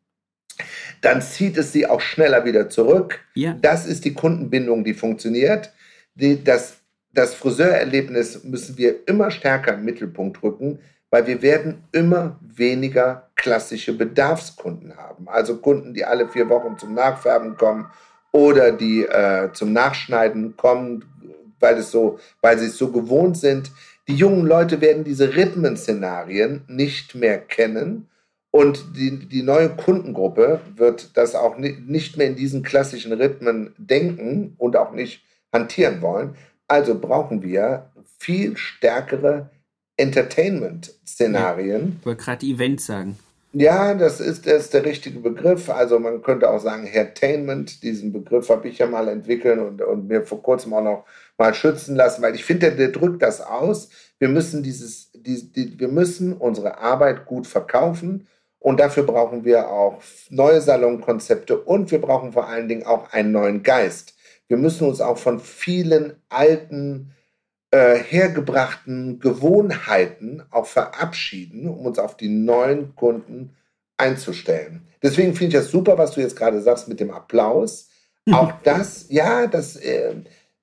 Dann zieht es sie auch schneller wieder zurück. Ja. Das ist die Kundenbindung, die funktioniert. Die, das, das Friseurerlebnis müssen wir immer stärker im Mittelpunkt rücken, weil wir werden immer weniger klassische Bedarfskunden haben. Also Kunden, die alle vier Wochen zum Nachfärben kommen oder die äh, zum Nachschneiden kommen, weil, es so, weil sie es so gewohnt sind. Die jungen Leute werden diese Rhythmenszenarien nicht mehr kennen und die, die neue Kundengruppe wird das auch nicht mehr in diesen klassischen Rhythmen denken und auch nicht hantieren wollen. Also brauchen wir viel stärkere Entertainment-Szenarien. Ich wollte gerade Event sagen. Ja, das ist, das ist der richtige Begriff. Also man könnte auch sagen Entertainment. Diesen Begriff habe ich ja mal entwickelt und, und mir vor kurzem auch noch mal schützen lassen, weil ich finde, der, der drückt das aus. Wir müssen dieses, die, die, wir müssen unsere Arbeit gut verkaufen und dafür brauchen wir auch neue Salonkonzepte und wir brauchen vor allen Dingen auch einen neuen Geist. Wir müssen uns auch von vielen alten äh, hergebrachten Gewohnheiten auch verabschieden, um uns auf die neuen Kunden einzustellen. Deswegen finde ich das super, was du jetzt gerade sagst mit dem Applaus. Auch das, ja, das, äh,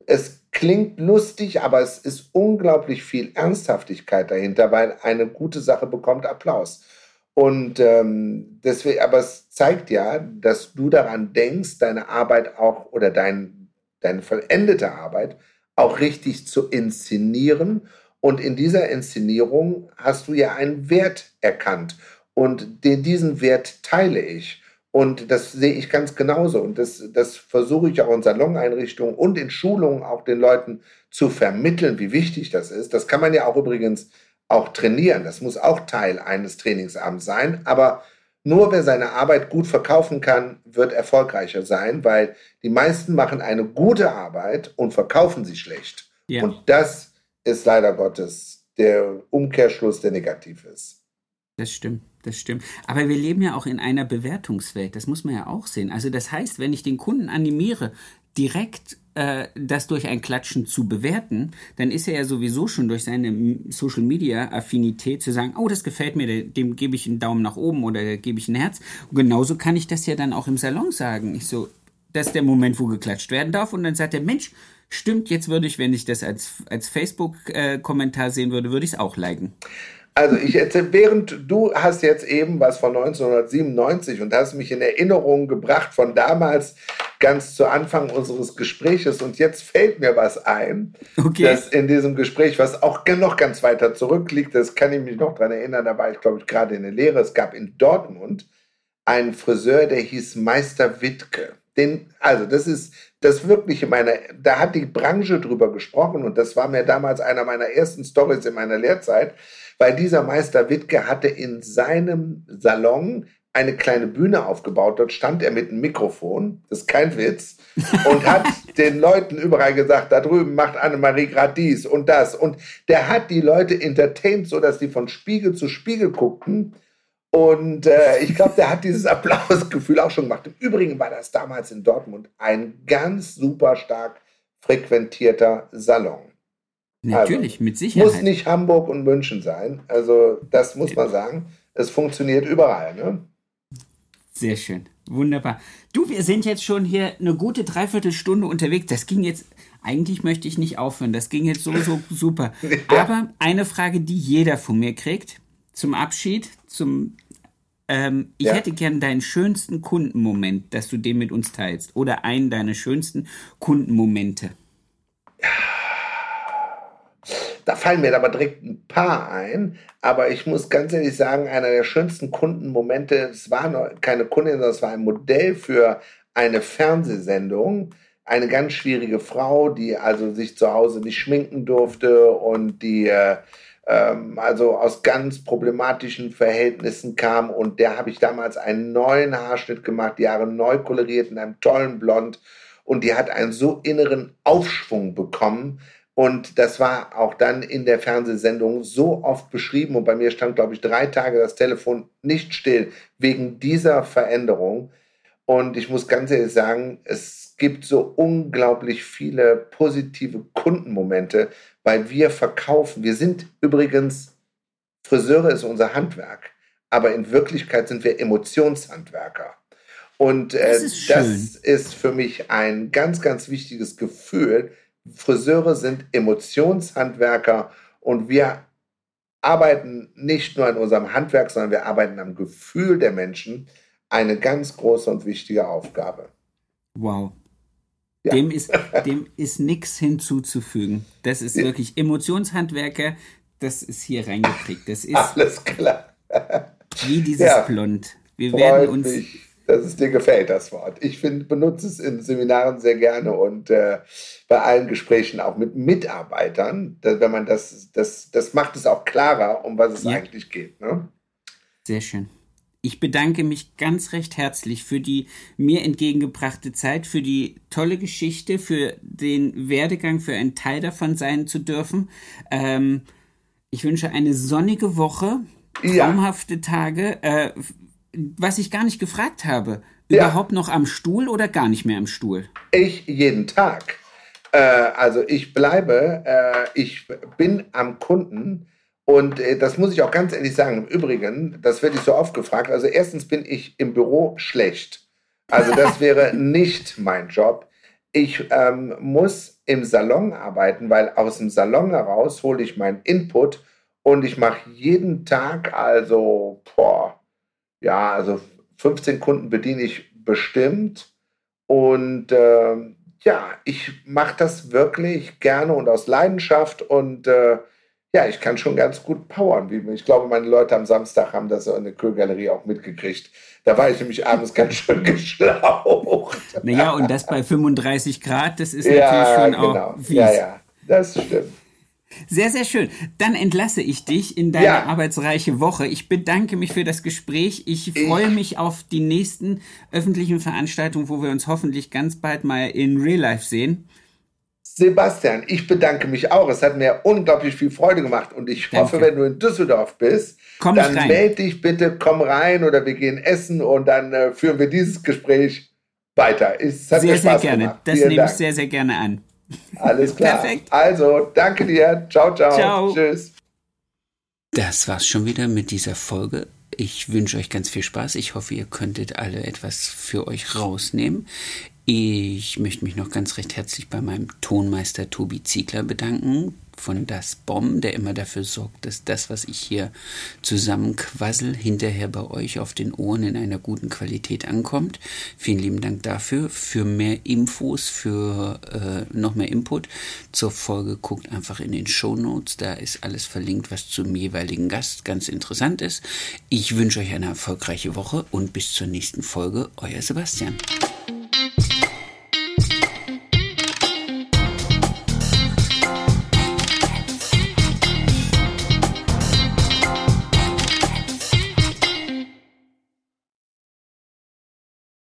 es klingt lustig, aber es ist unglaublich viel Ernsthaftigkeit dahinter, weil eine gute Sache bekommt Applaus. Und ähm, deswegen, aber es zeigt ja, dass du daran denkst, deine Arbeit auch oder dein, deine vollendete Arbeit auch richtig zu inszenieren. Und in dieser Inszenierung hast du ja einen Wert erkannt. Und den, diesen Wert teile ich. Und das sehe ich ganz genauso. Und das, das versuche ich auch in Saloneinrichtungen und in Schulungen auch den Leuten zu vermitteln, wie wichtig das ist. Das kann man ja auch übrigens auch trainieren. Das muss auch Teil eines Trainingsabends sein. Aber nur wer seine Arbeit gut verkaufen kann, wird erfolgreicher sein, weil die meisten machen eine gute Arbeit und verkaufen sie schlecht. Ja. Und das ist leider Gottes der Umkehrschluss, der negativ ist. Das stimmt, das stimmt. Aber wir leben ja auch in einer Bewertungswelt, das muss man ja auch sehen. Also das heißt, wenn ich den Kunden animiere, direkt äh, das durch ein Klatschen zu bewerten, dann ist er ja sowieso schon durch seine Social Media Affinität zu sagen, oh, das gefällt mir, dem gebe ich einen Daumen nach oben oder gebe ich ein Herz. Und genauso kann ich das ja dann auch im Salon sagen. Ich so, das ist der Moment, wo geklatscht werden darf. Und dann sagt der Mensch, stimmt, jetzt würde ich, wenn ich das als, als Facebook-Kommentar äh, sehen würde, würde ich es auch liken. Also ich erzähle, während du hast jetzt eben was von 1997 und hast mich in Erinnerung gebracht von damals ganz zu Anfang unseres Gespräches und jetzt fällt mir was ein, okay. dass in diesem Gespräch, was auch noch ganz weiter zurückliegt, das kann ich mich noch daran erinnern, da war ich glaube ich gerade in der Lehre, es gab in Dortmund einen Friseur, der hieß Meister Wittke. Den, also das ist das wirklich in meiner, da hat die Branche drüber gesprochen und das war mir damals einer meiner ersten Stories in meiner Lehrzeit weil dieser Meister Wittke hatte in seinem Salon eine kleine Bühne aufgebaut. Dort stand er mit einem Mikrofon, das ist kein Witz, und hat den Leuten überall gesagt, da drüben macht Annemarie gerade dies und das. Und der hat die Leute entertained, sodass die von Spiegel zu Spiegel guckten. Und äh, ich glaube, der hat dieses Applausgefühl auch schon gemacht. Im Übrigen war das damals in Dortmund ein ganz super stark frequentierter Salon. Natürlich, also, mit Sicherheit. Muss nicht Hamburg und München sein. Also, das muss man sagen. Es funktioniert überall. Ne? Sehr schön. Wunderbar. Du, wir sind jetzt schon hier eine gute Dreiviertelstunde unterwegs. Das ging jetzt, eigentlich möchte ich nicht aufhören. Das ging jetzt sowieso super. Ja. Aber eine Frage, die jeder von mir kriegt, zum Abschied, zum, äh, Ähm, ich ja. hätte gern deinen schönsten Kundenmoment, dass du den mit uns teilst. Oder einen deiner schönsten Kundenmomente. Da fallen mir aber direkt ein paar ein. Aber ich muss ganz ehrlich sagen, einer der schönsten Kundenmomente, es war keine Kundin, sondern es war ein Modell für eine Fernsehsendung eine ganz schwierige Frau, die also sich zu Hause nicht schminken durfte und die äh, ähm, also aus ganz problematischen Verhältnissen kam. Und der habe ich damals einen neuen Haarschnitt gemacht, die Haare neu koloriert in einem tollen Blond. Und die hat einen so inneren Aufschwung bekommen. Und das war auch dann in der Fernsehsendung so oft beschrieben. Und bei mir stand, glaube ich, drei Tage das Telefon nicht still wegen dieser Veränderung. Und ich muss ganz ehrlich sagen, es gibt so unglaublich viele positive Kundenmomente, weil wir verkaufen. Wir sind übrigens, Friseure ist unser Handwerk, aber in Wirklichkeit sind wir Emotionshandwerker. Und äh, das, ist das ist für mich ein ganz, ganz wichtiges Gefühl. Friseure sind Emotionshandwerker und wir arbeiten nicht nur an unserem Handwerk, sondern wir arbeiten am Gefühl der Menschen. Eine ganz große und wichtige Aufgabe. Wow. Ja. Dem ist, dem ist nichts hinzuzufügen. Das ist ja. wirklich Emotionshandwerker, das ist hier reingekriegt. Das ist alles klar. wie dieses ja. Blond. Wir Freut werden uns. Mich, dass es dir gefällt, das Wort. Ich find, benutze es in Seminaren sehr gerne und äh, bei allen Gesprächen auch mit Mitarbeitern. Dass, wenn man das, das, das macht es auch klarer, um was es eigentlich geht. Ne? Sehr schön. Ich bedanke mich ganz recht herzlich für die mir entgegengebrachte Zeit, für die tolle Geschichte, für den Werdegang, für ein Teil davon sein zu dürfen. Ähm, ich wünsche eine sonnige Woche, traumhafte ja. Tage. Äh, was ich gar nicht gefragt habe, ja. überhaupt noch am Stuhl oder gar nicht mehr am Stuhl? Ich jeden Tag. Äh, also ich bleibe, äh, ich bin am Kunden und äh, das muss ich auch ganz ehrlich sagen. Im Übrigen, das werde ich so oft gefragt. Also erstens bin ich im Büro schlecht. Also das wäre nicht mein Job. Ich ähm, muss im Salon arbeiten, weil aus dem Salon heraus hole ich meinen Input und ich mache jeden Tag also, boah, ja, also 15 Kunden bediene ich bestimmt. Und äh, ja, ich mache das wirklich gerne und aus Leidenschaft und äh, ja, ich kann schon ganz gut powern. Ich glaube, meine Leute am Samstag haben das in der Kühlgalerie auch mitgekriegt. Da war ich nämlich abends ganz schön geschlaucht. Naja, und das bei 35 Grad, das ist ja, natürlich schon genau. auch fies. Ja, ja, das stimmt. Sehr, sehr schön. Dann entlasse ich dich in deine ja. arbeitsreiche Woche. Ich bedanke mich für das Gespräch. Ich freue ich. mich auf die nächsten öffentlichen Veranstaltungen, wo wir uns hoffentlich ganz bald mal in Real Life sehen. Sebastian, ich bedanke mich auch. Es hat mir unglaublich viel Freude gemacht und ich Danke. hoffe, wenn du in Düsseldorf bist, komm dann melde dich bitte, komm rein oder wir gehen essen und dann äh, führen wir dieses Gespräch weiter. Es hat sehr, mir Spaß sehr gerne. Gemacht. Das Vielen nehme Dank. ich sehr, sehr gerne an. Alles klar. Perfekt. Also, danke dir. Ciao, ciao. Ciao. Tschüss. Das war's schon wieder mit dieser Folge. Ich wünsche euch ganz viel Spaß. Ich hoffe, ihr könntet alle etwas für euch rausnehmen. Ich möchte mich noch ganz recht herzlich bei meinem Tonmeister Tobi Ziegler bedanken von Das Bomb, der immer dafür sorgt, dass das, was ich hier zusammenquassel, hinterher bei euch auf den Ohren in einer guten Qualität ankommt. Vielen lieben Dank dafür. Für mehr Infos, für äh, noch mehr Input zur Folge guckt einfach in den Show Notes. Da ist alles verlinkt, was zum jeweiligen Gast ganz interessant ist. Ich wünsche euch eine erfolgreiche Woche und bis zur nächsten Folge. Euer Sebastian.